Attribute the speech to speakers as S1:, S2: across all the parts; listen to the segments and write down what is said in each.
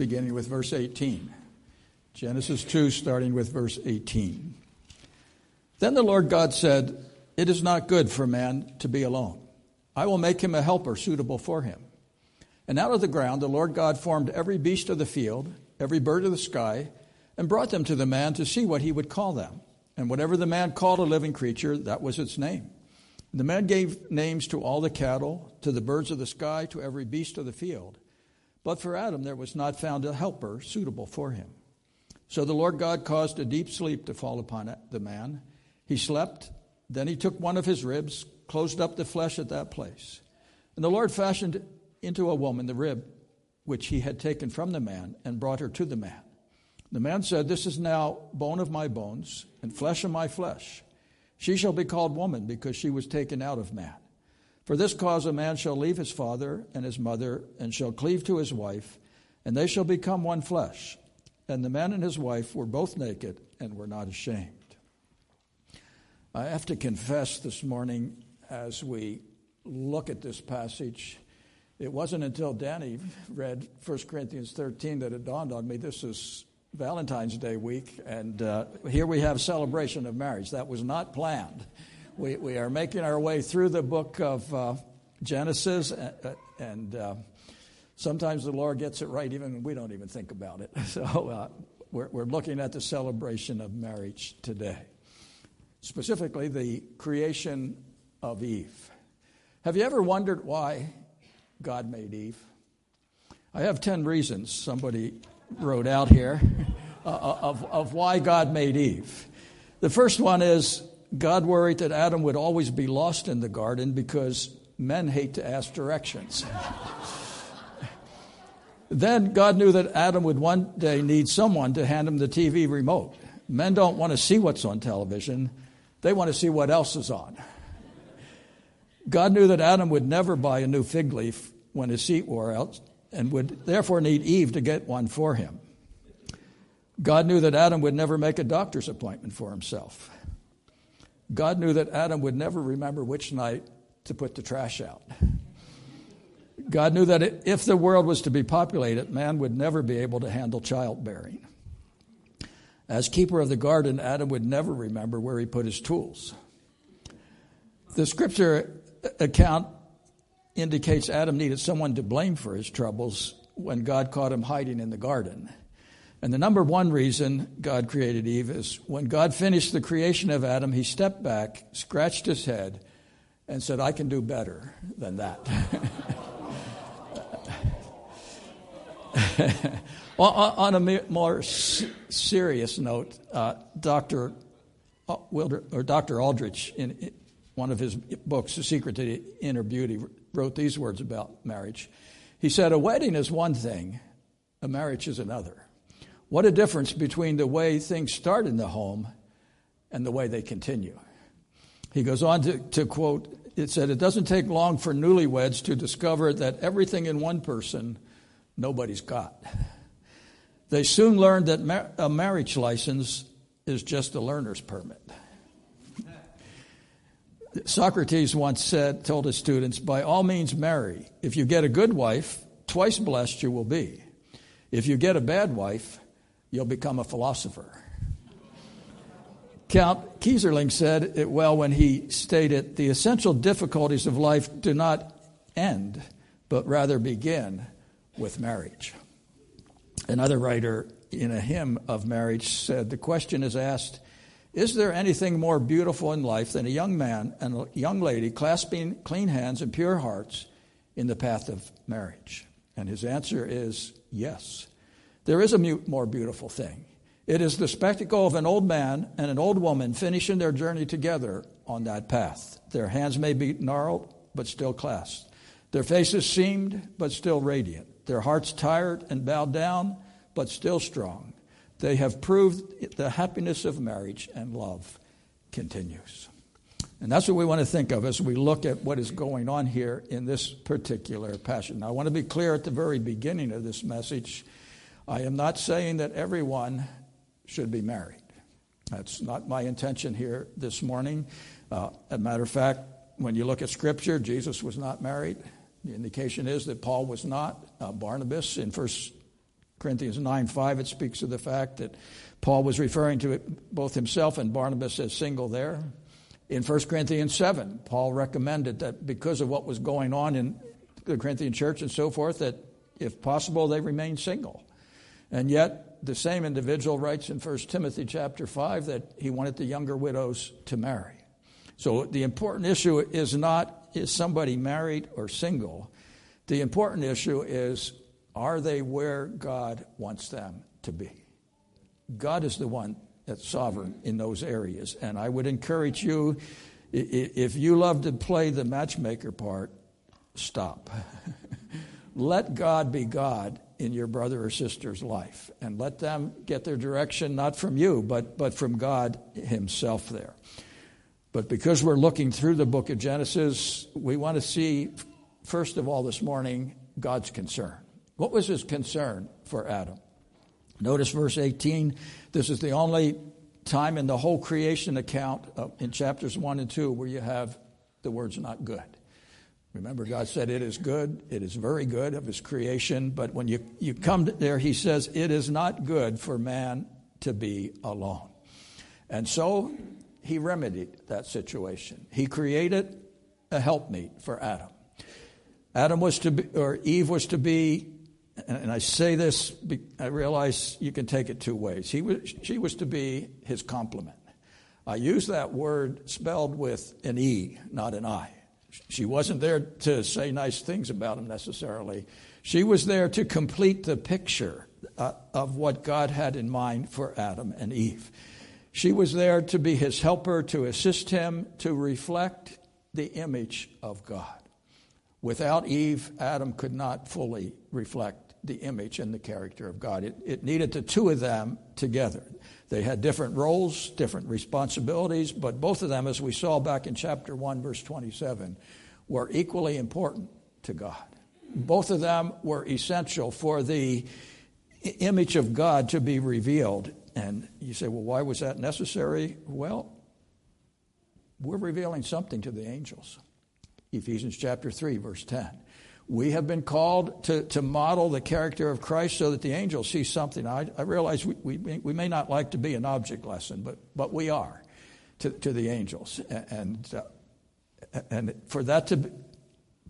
S1: beginning with verse 18. Genesis 2, starting with verse 18. Then the Lord God said, It is not good for man to be alone. I will make him a helper suitable for him. And out of the ground the Lord God formed every beast of the field, every bird of the sky, and brought them to the man to see what he would call them. And whatever the man called a living creature, that was its name. The man gave names to all the cattle, to the birds of the sky, to every beast of the field. But for Adam there was not found a helper suitable for him. So the Lord God caused a deep sleep to fall upon the man. He slept, then he took one of his ribs, closed up the flesh at that place. And the Lord fashioned into a woman the rib which he had taken from the man and brought her to the man. The man said, This is now bone of my bones and flesh of my flesh. She shall be called woman because she was taken out of man. For this cause a man shall leave his father and his mother and shall cleave to his wife, and they shall become one flesh. And the man and his wife were both naked and were not ashamed. I have to confess this morning as we look at this passage, it wasn't until Danny read 1 Corinthians 13 that it dawned on me this is Valentine's Day week, and uh, here we have celebration of marriage. That was not planned. We, we are making our way through the book of uh, Genesis, and, and uh, sometimes the Lord gets it right, even we don't even think about it. So uh, we're, we're looking at the celebration of marriage today, specifically the creation of Eve. Have you ever wondered why God made Eve? I have 10 reasons somebody wrote out here uh, of, of why God made Eve. The first one is God worried that Adam would always be lost in the garden because men hate to ask directions. then God knew that Adam would one day need someone to hand him the TV remote. Men don't want to see what's on television, they want to see what else is on. God knew that Adam would never buy a new fig leaf when his seat wore out, and would therefore need Eve to get one for him. God knew that Adam would never make a doctor's appointment for himself. God knew that Adam would never remember which night to put the trash out. God knew that if the world was to be populated, man would never be able to handle childbearing. As keeper of the garden, Adam would never remember where he put his tools. The scripture account indicates Adam needed someone to blame for his troubles when God caught him hiding in the garden. And the number one reason God created Eve is when God finished the creation of Adam, he stepped back, scratched his head, and said, I can do better than that. on a more serious note, uh, Dr. Wilder, or Dr. Aldrich, in one of his books, The Secret to Inner Beauty, wrote these words about marriage. He said, A wedding is one thing, a marriage is another. What a difference between the way things start in the home and the way they continue. He goes on to, to quote, it said, It doesn't take long for newlyweds to discover that everything in one person nobody's got. They soon learn that mar- a marriage license is just a learner's permit. Socrates once said, told his students, by all means marry. If you get a good wife, twice blessed you will be. If you get a bad wife, you'll become a philosopher. Count Keyserling said it well when he stated, the essential difficulties of life do not end, but rather begin with marriage. Another writer in a hymn of marriage said, the question is asked, is there anything more beautiful in life than a young man and a young lady clasping clean hands and pure hearts in the path of marriage? And his answer is yes. There is a more beautiful thing. It is the spectacle of an old man and an old woman finishing their journey together on that path. Their hands may be gnarled, but still clasped. Their faces seamed, but still radiant. Their hearts tired and bowed down, but still strong. They have proved the happiness of marriage and love continues. And that's what we want to think of as we look at what is going on here in this particular passage. Now, I want to be clear at the very beginning of this message. I am not saying that everyone should be married. That's not my intention here this morning. Uh, as a matter of fact, when you look at Scripture, Jesus was not married. The indication is that Paul was not. Uh, Barnabas in First Corinthians 9 5, it speaks of the fact that Paul was referring to it, both himself and Barnabas as single there. In 1 Corinthians 7, Paul recommended that because of what was going on in the Corinthian church and so forth, that if possible, they remain single. And yet, the same individual writes in 1 Timothy chapter 5 that he wanted the younger widows to marry. So the important issue is not is somebody married or single. The important issue is are they where God wants them to be? God is the one that's sovereign in those areas. And I would encourage you, if you love to play the matchmaker part, stop. let God be God in your brother or sister's life and let them get their direction not from you, but, but from God Himself there. But because we're looking through the book of Genesis, we want to see, first of all, this morning, God's concern. What was His concern for Adam? Notice verse 18. This is the only time in the whole creation account uh, in chapters 1 and 2 where you have the words not good. Remember, God said it is good, it is very good of His creation, but when you, you come there, He says it is not good for man to be alone. And so He remedied that situation. He created a helpmeet for Adam. Adam was to be, or Eve was to be, and I say this, I realize you can take it two ways. He was, she was to be his complement. I use that word spelled with an E, not an I. She wasn't there to say nice things about him necessarily. She was there to complete the picture uh, of what God had in mind for Adam and Eve. She was there to be his helper, to assist him, to reflect the image of God. Without Eve, Adam could not fully reflect the image and the character of God. It, it needed the two of them together. They had different roles, different responsibilities, but both of them, as we saw back in chapter 1, verse 27, were equally important to God. Both of them were essential for the image of God to be revealed. And you say, well, why was that necessary? Well, we're revealing something to the angels. Ephesians chapter 3, verse 10. We have been called to, to model the character of Christ so that the angels see something. I, I realize we, we, we may not like to be an object lesson, but, but we are to, to the angels. And, uh, and for that to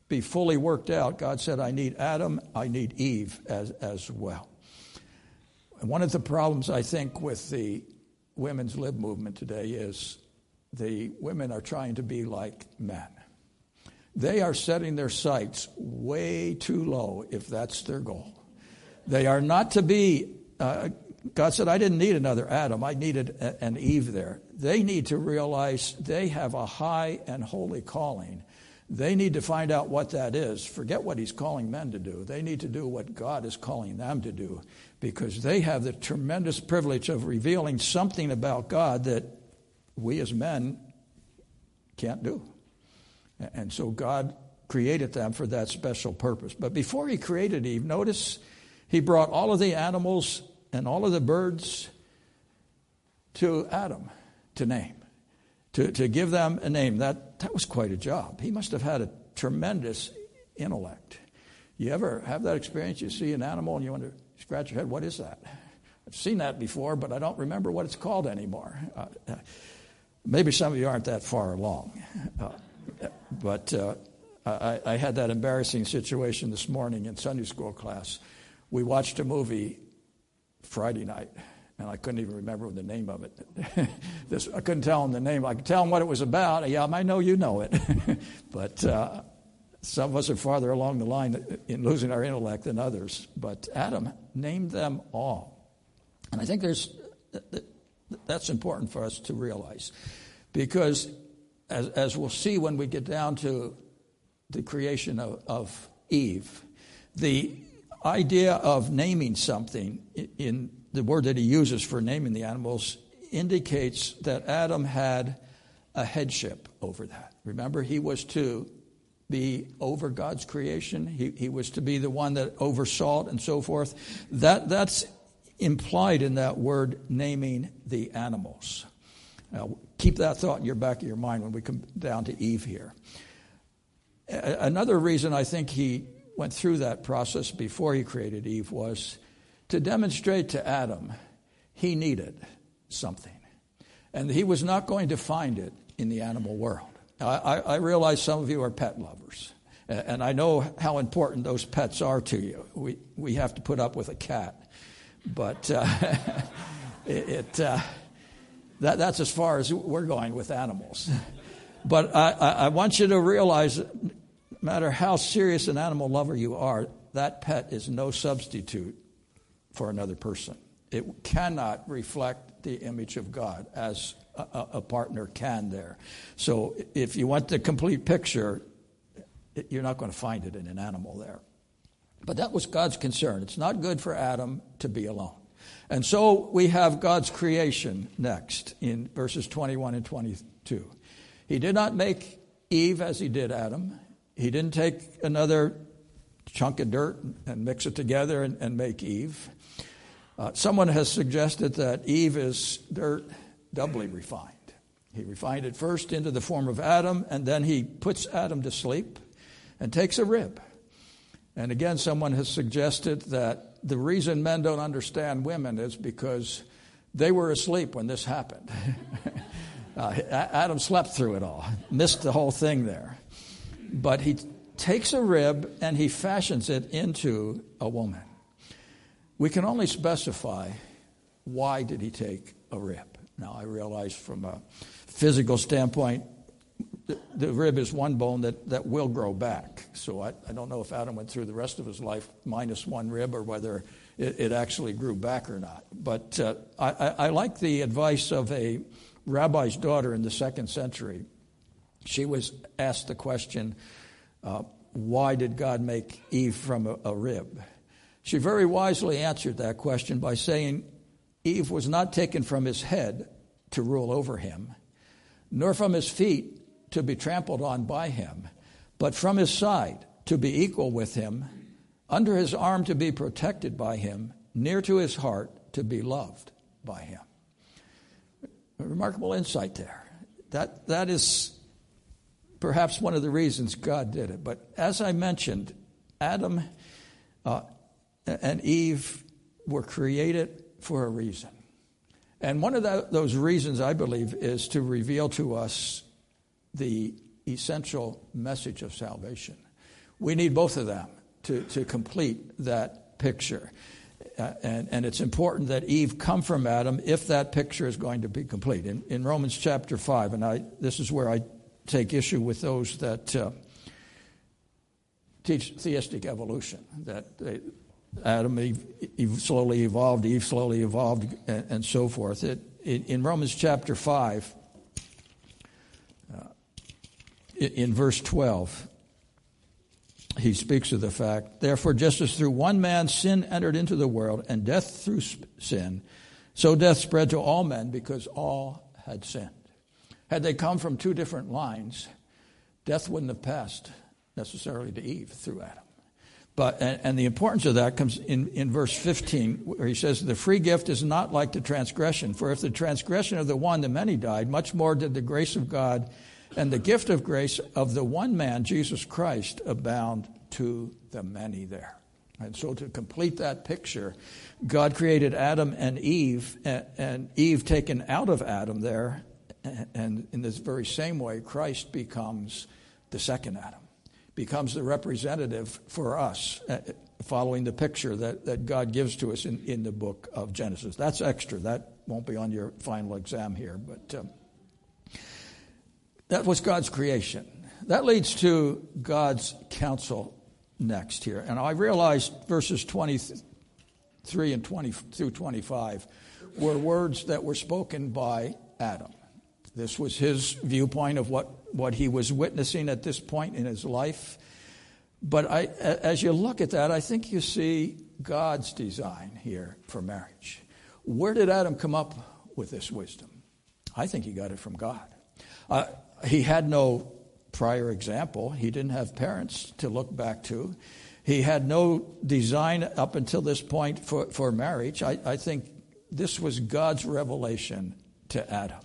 S1: be fully worked out, God said, I need Adam, I need Eve as, as well. And one of the problems, I think, with the women's lib movement today is the women are trying to be like men. They are setting their sights way too low if that's their goal. They are not to be, uh, God said, I didn't need another Adam, I needed a, an Eve there. They need to realize they have a high and holy calling. They need to find out what that is. Forget what He's calling men to do. They need to do what God is calling them to do because they have the tremendous privilege of revealing something about God that we as men can't do. And so God created them for that special purpose. But before he created Eve, notice he brought all of the animals and all of the birds to Adam to name, to, to give them a name. That, that was quite a job. He must have had a tremendous intellect. You ever have that experience? You see an animal and you wonder, scratch your head, what is that? I've seen that before, but I don't remember what it's called anymore. Uh, maybe some of you aren't that far along. Uh, but uh, I, I, had that embarrassing situation this morning in Sunday school class. We watched a movie Friday night, and I couldn't even remember the name of it. this, I couldn't tell him the name. I could tell him what it was about. Yeah, I know you know it. but uh, some of us are farther along the line in losing our intellect than others. But Adam named them all. And I think there's, that's important for us to realize. Because as, as we'll see when we get down to the creation of, of Eve, the idea of naming something in the word that he uses for naming the animals indicates that Adam had a headship over that. Remember, he was to be over God's creation. He, he was to be the one that oversaw it and so forth. That, that's implied in that word naming the animals. Now, keep that thought in your back of your mind when we come down to Eve here. Another reason I think he went through that process before he created Eve was to demonstrate to Adam he needed something. And he was not going to find it in the animal world. I, I, realize some of you are pet lovers, and I know how important those pets are to you. We, we have to put up with a cat, but uh, it, uh, that, that's as far as we're going with animals. But I, I want you to realize no matter how serious an animal lover you are, that pet is no substitute for another person. It cannot reflect the image of God as a, a partner can there. So if you want the complete picture, you're not going to find it in an animal there. But that was God's concern. It's not good for Adam to be alone. And so we have God's creation next in verses 21 and 22. He did not make Eve as he did Adam. He didn't take another chunk of dirt and mix it together and, and make Eve. Uh, someone has suggested that Eve is dirt doubly refined. He refined it first into the form of Adam, and then he puts Adam to sleep and takes a rib. And again, someone has suggested that the reason men don't understand women is because they were asleep when this happened. uh, Adam slept through it all, missed the whole thing there. But he takes a rib and he fashions it into a woman. We can only specify why did he take a rib. Now, I realize from a physical standpoint, the, the rib is one bone that, that will grow back. So I, I don't know if Adam went through the rest of his life minus one rib or whether it, it actually grew back or not. But uh, I, I, like the advice of a rabbi's daughter in the second century. She was asked the question, uh, why did God make Eve from a, a rib? She very wisely answered that question by saying, Eve was not taken from his head to rule over him, nor from his feet to be trampled on by him, but from his side to be equal with him, under his arm to be protected by him, near to his heart to be loved by him. A remarkable insight there. That, that is perhaps one of the reasons God did it. But as I mentioned, Adam uh, and Eve were created for a reason. And one of the, those reasons, I believe, is to reveal to us the essential message of salvation. We need both of them to, to complete that picture. Uh, and, and it's important that Eve come from Adam if that picture is going to be complete. In, in Romans chapter 5, and I, this is where I take issue with those that uh, teach theistic evolution, that they, Adam Eve, slowly evolved, Eve slowly evolved, and, and so forth. It, in, in, Romans chapter 5, uh, in verse 12, he speaks of the fact, therefore, just as through one man sin entered into the world, and death through sin, so death spread to all men because all had sinned. Had they come from two different lines, death wouldn't have passed necessarily to Eve through Adam. But, and, the importance of that comes in, in verse 15, where he says, The free gift is not like the transgression. For if the transgression of the one, the many died, much more did the grace of God and the gift of grace of the one man, Jesus Christ, abound to the many there. And so, to complete that picture, God created Adam and Eve, and Eve taken out of Adam there. And in this very same way, Christ becomes the second Adam becomes the representative for us, uh, following the picture that, that God gives to us in, in the book of Genesis. That's extra. That won't be on your final exam here, but um, that was God's creation. That leads to God's counsel next here. And I realized verses 23 and 20 through 25 were words that were spoken by Adam. This was his viewpoint of what what he was witnessing at this point in his life. But I, as you look at that, I think you see God's design here for marriage. Where did Adam come up with this wisdom? I think he got it from God. Uh, he had no prior example, he didn't have parents to look back to. He had no design up until this point for, for marriage. I, I think this was God's revelation to Adam.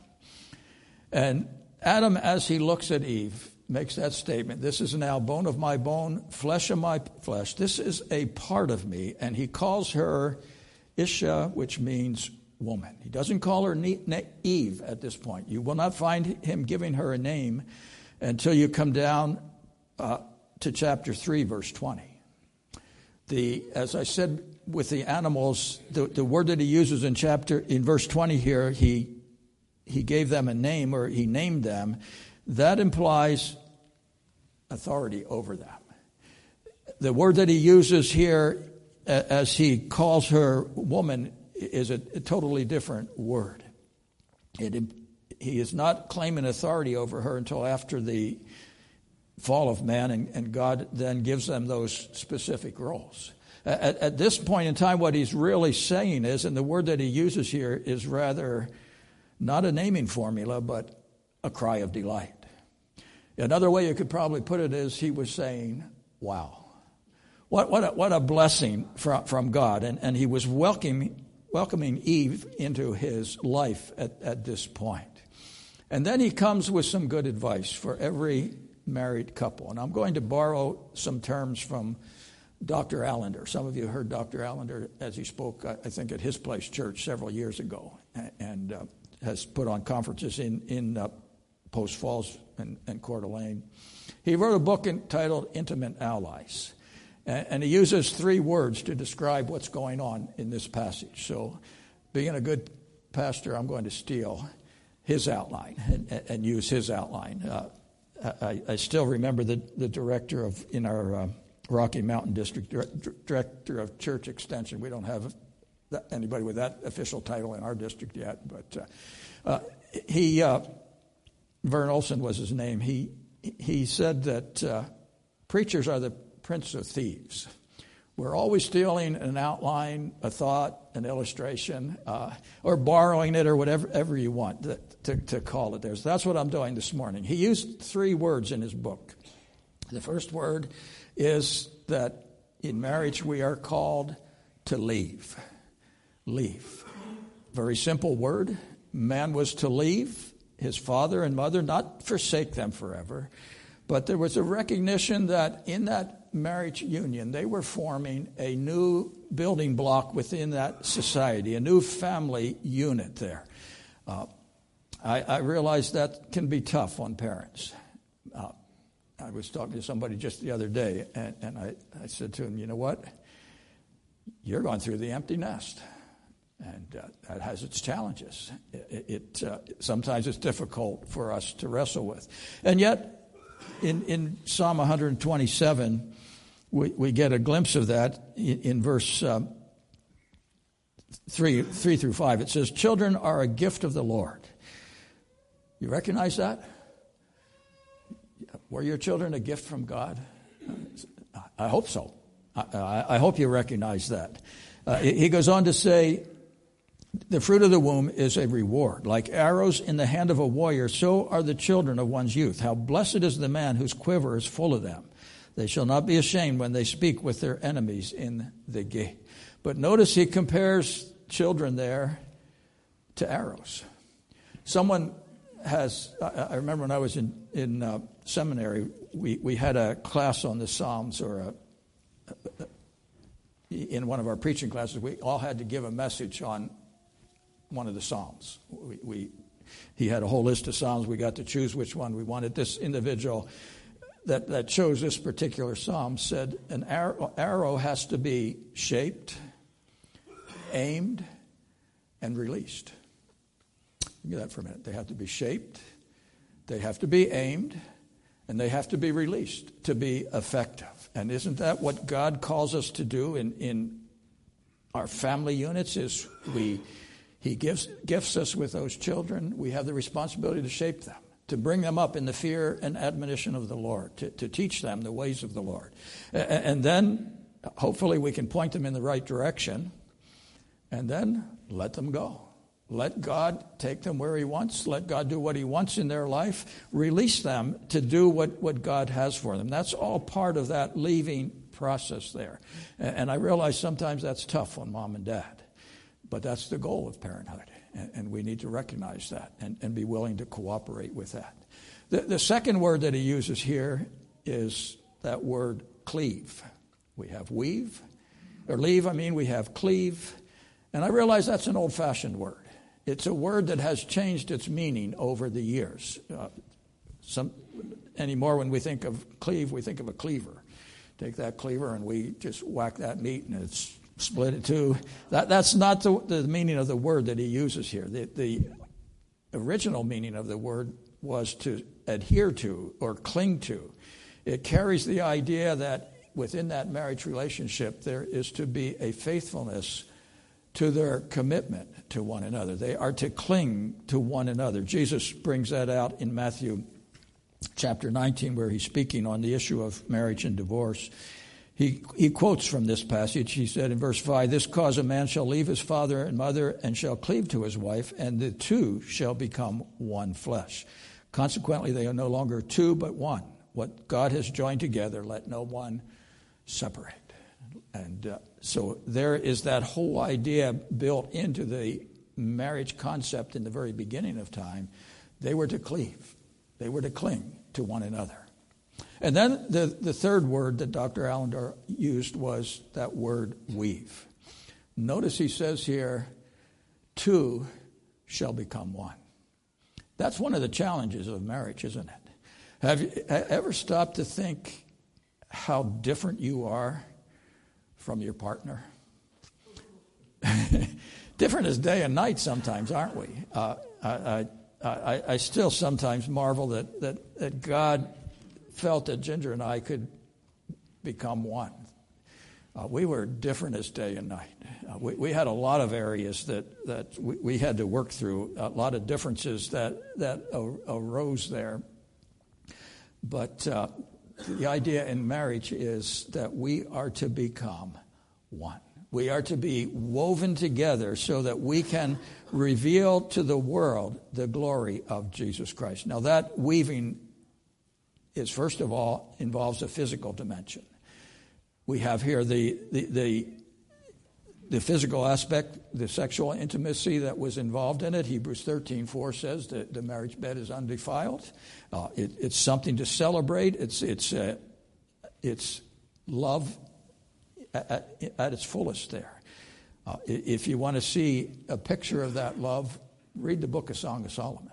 S1: And Adam, as he looks at Eve, makes that statement This is now bone of my bone, flesh of my flesh. This is a part of me. And he calls her Isha, which means woman. He doesn't call her Eve at this point. You will not find him giving her a name until you come down uh, to chapter 3, verse 20. The, as I said with the animals, the, the word that he uses in chapter in verse 20 here, he he gave them a name or he named them, that implies authority over them. The word that he uses here as he calls her woman is a, totally different word. It, he is not claiming authority over her until after the fall of man, and, and God then gives them those specific roles. At, at, this point in time, what he's really saying is, and the word that he uses here is rather not a naming formula, but a cry of delight. Another way you could probably put it is he was saying, Wow. What, what, a, what a blessing from, from God. And, and he was welcoming, welcoming Eve into his life at, at this point. And then he comes with some good advice for every married couple. And I'm going to borrow some terms from Dr. Allender. Some of you heard Dr. Allender as he spoke, I think, at his place church several years ago, and uh, has put on conferences in, in uh, Post Falls and, and Coeur d'Alene. He wrote a book entitled Intimate Allies. And he uses three words to describe what's going on in this passage. So, being a good pastor, I'm going to steal his outline and, and use his outline. Uh, I, I, still remember the, the director of in our uh, Rocky Mountain District, director of church extension. We don't have anybody with that official title in our district yet, but uh, uh, he, uh, Vern Olson was his name. He he said that uh, preachers are the prince of thieves. We're always stealing an outline, a thought, an illustration, uh, or borrowing it, or whatever you want to, to, to call it. There. So that's what I'm doing this morning. He used three words in his book. The first word is that in marriage we are called to leave. Leave. Very simple word. Man was to leave his father and mother, not forsake them forever, but there was a recognition that in that marriage union, they were forming a new building block within that society, a new family unit there. Uh, I, I, realize that can be tough on parents. Uh, I was talking to somebody just the other day, and, and I, I, said to him, You know what? You're going through the empty nest. And uh, that has its challenges. It, it uh, sometimes it's difficult for us to wrestle with. And yet, in, in Psalm 127, we, we get a glimpse of that in, in verse um, 3, 3 through 5. It says, Children are a gift of the Lord. You recognize that? Were your children a gift from God? I hope so. I, I, I hope you recognize that. Uh, he goes on to say, the fruit of the womb is a reward. Like arrows in the hand of a warrior, so are the children of one's youth. How blessed is the man whose quiver is full of them. They shall not be ashamed when they speak with their enemies in the gate. But notice he compares children there to arrows. Someone has, I remember when I was in, in uh, seminary, we, we had a class on the Psalms or a, in one of our preaching classes, we all had to give a message on one of the Psalms. We, we, he had a whole list of Psalms. We got to choose which one we wanted. This individual that, that chose this particular Psalm said an arrow, arrow has to be shaped, aimed, and released. Give that for a minute. They have to be shaped, they have to be aimed, and they have to be released to be effective. And isn't that what God calls us to do in, in our family units? Is we he gives, gifts us with those children. We have the responsibility to shape them, to bring them up in the fear and admonition of the Lord, to, to teach them the ways of the Lord. And then hopefully we can point them in the right direction and then let them go. Let God take them where He wants. Let God do what He wants in their life. Release them to do what, what God has for them. That's all part of that leaving process there. And I realize sometimes that's tough on mom and dad. But that's the goal of parenthood, and, and we need to recognize that and, and, be willing to cooperate with that. The, the second word that he uses here is that word cleave. We have weave, or leave, I mean, we have cleave, And I realize that's an old fashioned word. It's a word that has changed its meaning over the years. Uh, some, anymore, when we think of cleave, we think of a cleaver. Take that cleaver and we just whack that meat and it's split it two. That, that's not the, the meaning of the word that he uses here. The, the original meaning of the word was to adhere to or cling to. It carries the idea that within that marriage relationship there is to be a faithfulness to their commitment to one another. They are to cling to one another. Jesus brings that out in Matthew chapter 19, where he's speaking on the issue of marriage and divorce. He, he quotes from this passage. He said in verse 5 This cause a man shall leave his father and mother and shall cleave to his wife, and the two shall become one flesh. Consequently, they are no longer two, but one. What God has joined together, let no one separate. And uh, so there is that whole idea built into the marriage concept in the very beginning of time. They were to cleave, they were to cling to one another. And then the, the third word that Dr. Allender used was that word weave. Notice he says here, two shall become one. That's one of the challenges of marriage, isn't it? Have you ever stopped to think how different you are from your partner? different as day and night sometimes, aren't we? Uh, I, I, I, still sometimes marvel that, that, that God felt that Ginger and I could become one. Uh, we were different as day and night. Uh, we, we, had a lot of areas that, that we, we, had to work through, a lot of differences that, that arose there. But uh, the idea in marriage is that we are to become one. We are to be woven together so that we can reveal to the world the glory of Jesus Christ. Now, that weaving is, first of all, involves a physical dimension. We have here the, the, the, the physical aspect, the sexual intimacy that was involved in it. Hebrews 13 4 says that the marriage bed is undefiled. Uh, it, it's something to celebrate, it's, it's, uh, it's love at, at, its fullest there. Uh, if you want to see a picture of that love, read the book of Song of Solomon.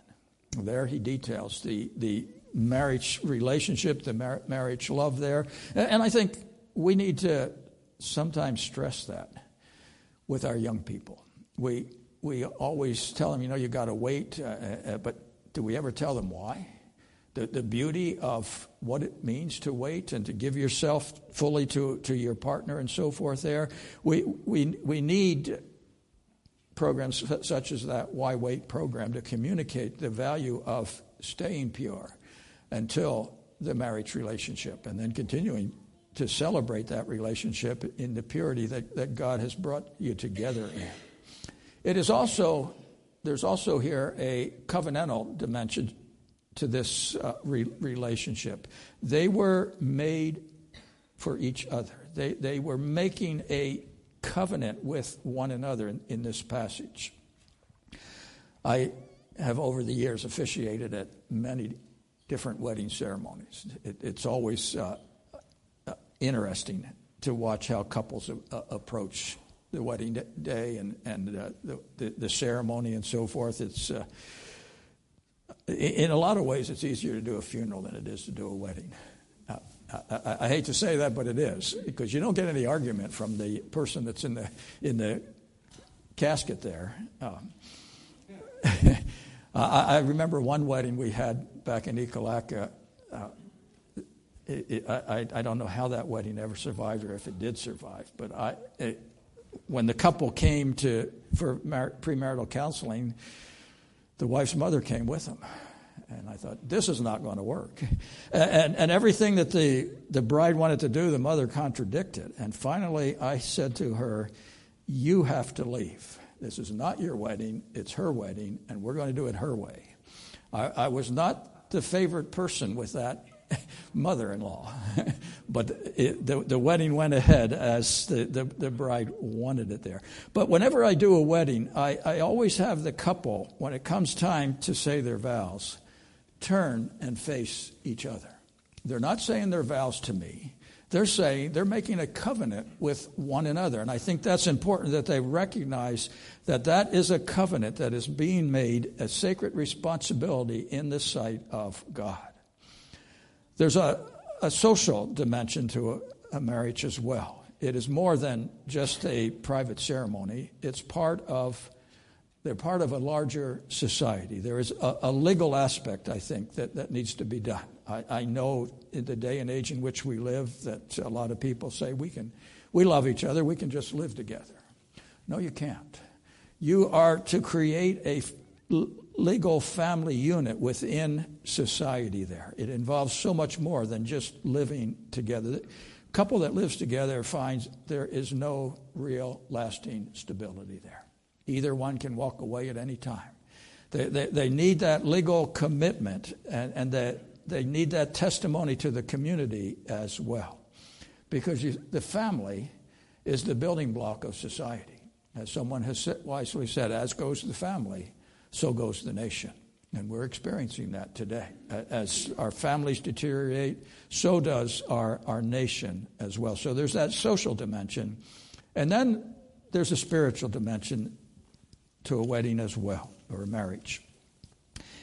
S1: There he details the, the marriage relationship, the mar- marriage love there. And I think we need to sometimes stress that with our young people. We, we always tell them, you know, you got to wait, uh, uh, but do we ever tell them why? The, the beauty of what it means to wait and to give yourself fully to, to your partner and so forth there. We, we, we need programs such as that Why Wait program to communicate the value of staying pure until the marriage relationship and then continuing to celebrate that relationship in the purity that, that God has brought you together in. It is also, there's also here a covenantal dimension to this uh, re- relationship. They were made for each other, they, they were making a covenant with one another in, in this passage. I have over the years officiated at many different wedding ceremonies. It, it's always uh, uh, interesting to watch how couples uh, approach the wedding day and, and uh, the, the, the, ceremony and so forth. It's, uh, in a lot of ways, it's easier to do a funeral than it is to do a wedding. Uh, I, I, hate to say that, but it is because you don't get any argument from the person that's in the in the casket there. Um, I, I, remember one wedding we had back in Ekalaka. Uh, I, I don't know how that wedding ever survived or if it did survive, but I, it, when the couple came to for mar- premarital counseling, the wife's mother came with them. And I thought, this is not going to work. And, and everything that the, the bride wanted to do, the mother contradicted. And finally, I said to her, You have to leave. This is not your wedding, it's her wedding, and we're going to do it her way. I, I was not the favorite person with that mother in law. but it, the, the wedding went ahead as the, the, the, bride wanted it there. But whenever I do a wedding, I, I always have the couple, when it comes time to say their vows, turn and face each other. They're not saying their vows to me, They're saying they're making a covenant with one another. And I think that's important that they recognize that that is a covenant that is being made a sacred responsibility in the sight of God. There's a, a social dimension to a, a marriage as well. It is more than just a private ceremony, it's part of they're part of a larger society. There is a, a legal aspect, I think, that, that needs to be done. I, I, know in the day and age in which we live that a lot of people say we can, we love each other, we can just live together. No, you can't. You are to create a legal family unit within society there. It involves so much more than just living together. The couple that lives together finds there is no real lasting stability there. Either one can walk away at any time. They, they, they need that legal commitment and, and that they need that testimony to the community as well. Because you, the family is the building block of society. As someone has wisely said, as goes the family, so goes the nation. And we're experiencing that today. As our families deteriorate, so does our, our nation as well. So there's that social dimension. And then there's a spiritual dimension to a wedding as well, or a marriage.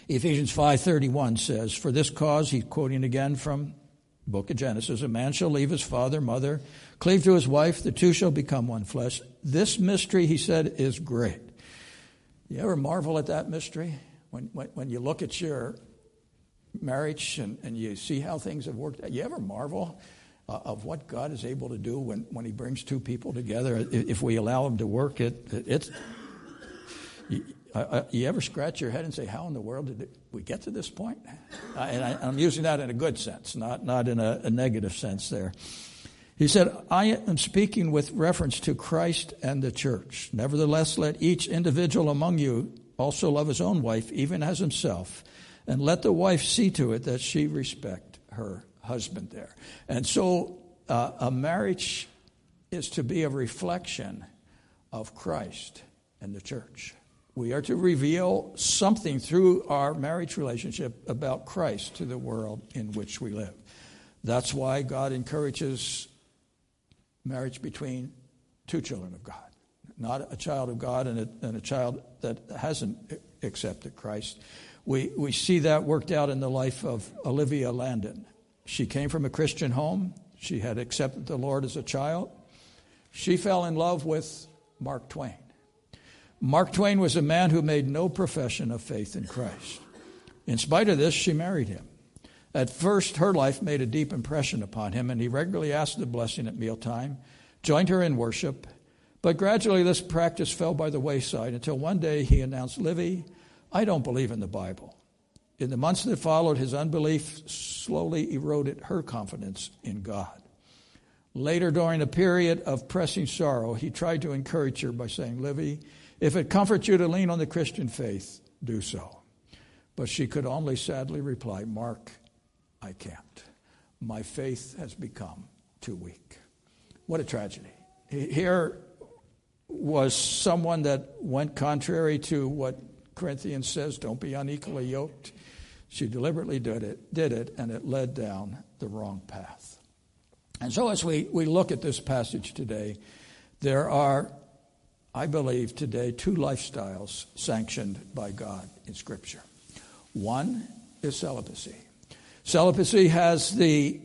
S1: Ephesians 5:31 says, "For this cause," he's quoting again from book of Genesis, "a man shall leave his father, mother, cleave to his wife, the two shall become one flesh." This mystery, he said, is great. You ever marvel at that mystery? When, when, when you look at your marriage and, and you see how things have worked out, you ever marvel uh, of what God is able to do when, when he brings two people together? If we allow him to work it, it's you ever scratch your head and say, How in the world did we get to this point? Uh, and I, am using that in a good sense, not, not in a, a negative sense there. He said, I am speaking with reference to Christ and the church. Nevertheless, let each individual among you also love his own wife, even as himself, and let the wife see to it that she respect her husband there. And so uh, a marriage is to be a reflection of Christ and the church. We are to reveal something through our marriage relationship about Christ to the world in which we live. That's why God encourages marriage between two children of God, not a child of God and a, and a child that hasn't accepted Christ. We, we see that worked out in the life of Olivia Langdon. She came from a Christian home. She had accepted the Lord as a child. She fell in love with Mark Twain. Mark Twain was a man who made no profession of faith in Christ. In spite of this, she married him. At first, her life made a deep impression upon him, and he regularly asked the blessing at mealtime, joined her in worship. But gradually, this practice fell by the wayside until one day he announced, Livy, I don't believe in the Bible. In the months that followed, his unbelief slowly eroded her confidence in God. Later, during a period of pressing sorrow, he tried to encourage her by saying, Livy, if it comforts you to lean on the Christian faith, do so. But she could only sadly reply, Mark, I can't. My faith has become too weak. What a tragedy. Here was someone that went contrary to what Corinthians says don't be unequally yoked. She deliberately did it, did it, and it led down the wrong path. And so, as we, we look at this passage today, there are I believe today, two lifestyles sanctioned by God in Scripture. One is celibacy. Celibacy has the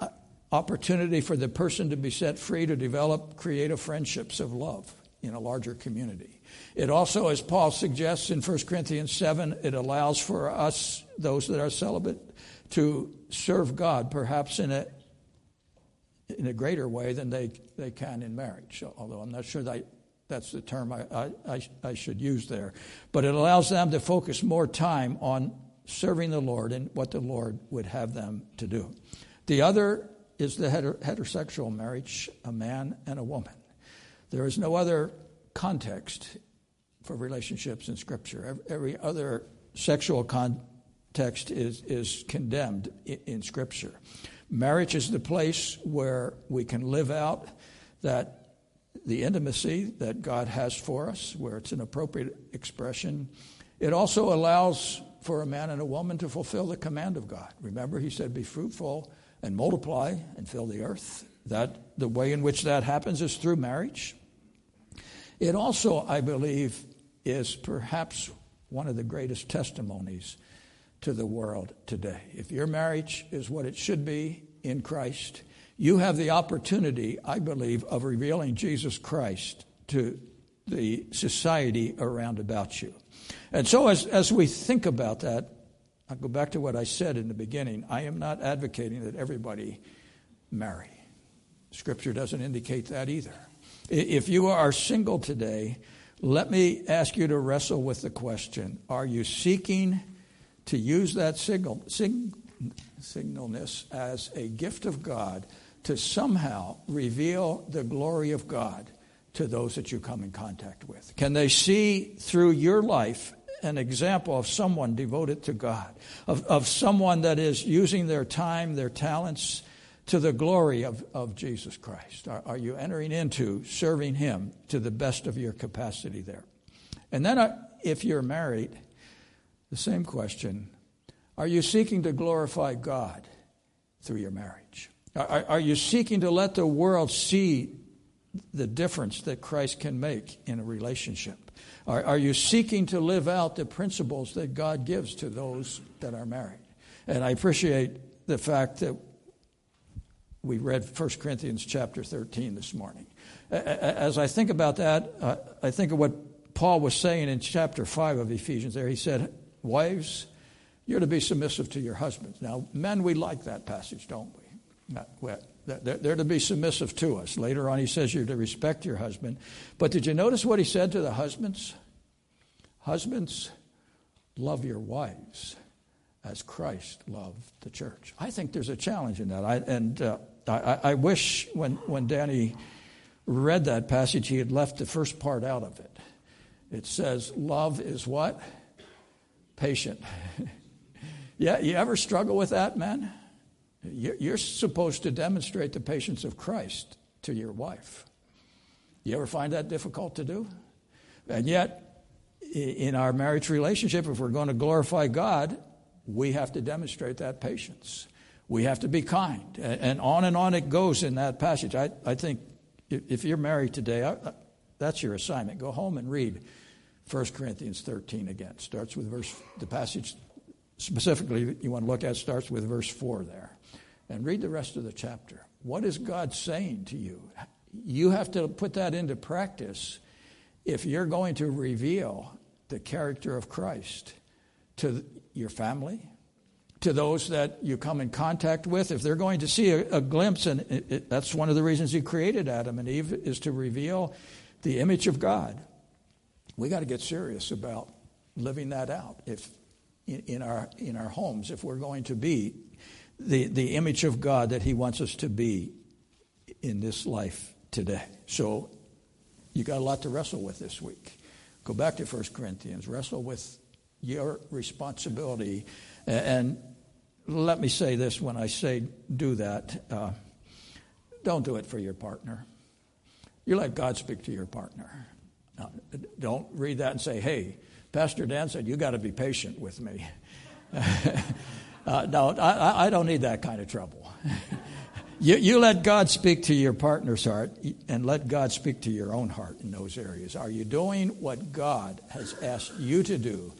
S1: uh, opportunity for the person to be set free to develop creative friendships of love in a larger community. It also, as Paul suggests in 1 Corinthians 7, it allows for us, those that are celibate, to serve God perhaps in a in a greater way than they, they can in marriage, although I'm not sure that that's the term I, I, I should use there. But it allows them to focus more time on serving the Lord and what the Lord would have them to do. The other is the heter- heterosexual marriage, a man and a woman. There is no other context for relationships in Scripture. Every, other sexual context is, is condemned in Scripture. Marriage is the place where we can live out that the intimacy that God has for us, where it's an appropriate expression. It also allows for a man and a woman to fulfill the command of God. Remember, he said, Be fruitful and multiply and fill the earth. That the way in which that happens is through marriage. It also, I believe, is perhaps one of the greatest testimonies to the world today. If your marriage is what it should be in Christ, you have the opportunity, I believe, of revealing Jesus Christ to the society around about you. And so, as, as we think about that, I'll go back to what I said in the beginning. I am not advocating that everybody marry. Scripture doesn't indicate that either. If you are single today, let me ask you to wrestle with the question Are you seeking to use that signal, sig, signalness as a gift of God to somehow reveal the glory of God to those that you come in contact with? Can they see through your life an example of someone devoted to God, of, of someone that is using their time, their talents to the glory of, of Jesus Christ? Are, are you entering into serving Him to the best of your capacity there? And then, uh, if you're married, the same question Are you seeking to glorify God through your marriage? Are, are you seeking to let the world see the difference that Christ can make in a relationship? Are, are you seeking to live out the principles that God gives to those that are married? And I appreciate the fact that we read 1 Corinthians chapter 13 this morning. As I think about that, uh, I think of what Paul was saying in chapter 5 of Ephesians there. He said, Wives, you're to be submissive to your husbands. Now, men, we like that passage, don't we? Not, well, they're, they're to be submissive to us. Later on, he says you're to respect your husband. But did you notice what he said to the husbands? Husbands, love your wives as Christ loved the church. I think there's a challenge in that. I, and uh, I, I, wish when, when Danny read that passage, he had left the first part out of it. It says, Love is what? Patient. yeah, you ever struggle with that, man? You're supposed to demonstrate the patience of Christ to your wife. You ever find that difficult to do? And yet, in our marriage relationship, if we're going to glorify God, we have to demonstrate that patience. We have to be kind. And on and on it goes in that passage. I, I think if you're married today, I, that's your assignment. Go home and read 1 Corinthians 13 again. Starts with verse, the passage specifically that you want to look at starts with verse 4 there. And read the rest of the chapter. What is God saying to you? You have to put that into practice if you're going to reveal the character of Christ to your family, to those that you come in contact with. If they're going to see a, a glimpse, and it, it, that's one of the reasons He created Adam and Eve, is to reveal the image of God. We got to get serious about living that out. If in, in our in our homes, if we're going to be the, the image of God that He wants us to be in this life today. So you got a lot to wrestle with this week. Go back to 1 Corinthians, wrestle with your responsibility. And let me say this when I say do that uh, don't do it for your partner. You let God speak to your partner. Now, don't read that and say, hey, Pastor Dan said, you got to be patient with me. Uh, no, I, I, don't need that kind of trouble. you, you let God speak to your partner's heart and let God speak to your own heart in those areas. Are you doing what God has asked you to do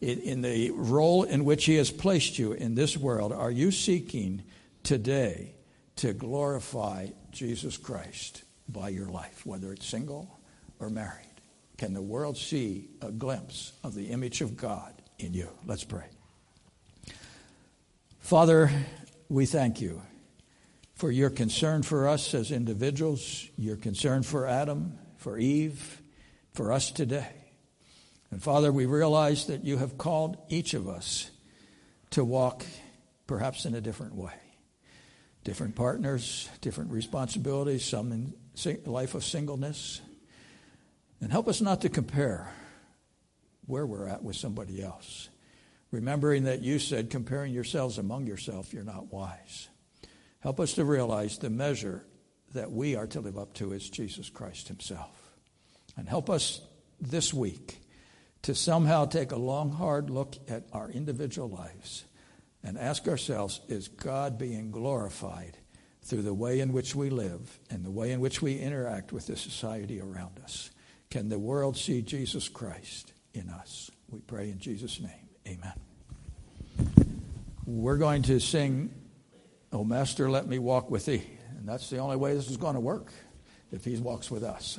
S1: in, in the role in which He has placed you in this world? Are you seeking today to glorify Jesus Christ by your life, whether it's single or married? Can the world see a glimpse of the image of God in you? Let's pray. Father, we thank you for your concern for us as individuals, your concern for Adam, for Eve, for us today. And Father, we realize that you have called each of us to walk perhaps in a different way. Different partners, different responsibilities, some in life of singleness. And help us not to compare where we're at with somebody else remembering that you said, comparing yourselves among yourself, you're not wise. Help us to realize the measure that we are to live up to is Jesus Christ Himself. And help us this week to somehow take a long, hard look at our individual lives and ask ourselves is God being glorified through the way in which we live and the way in which we interact with the society around us? Can the world see Jesus Christ in us? We pray in Jesus' name. Amen. We're going to sing, O Master, let me walk with thee. And that's the only way this is going to work if he walks with us.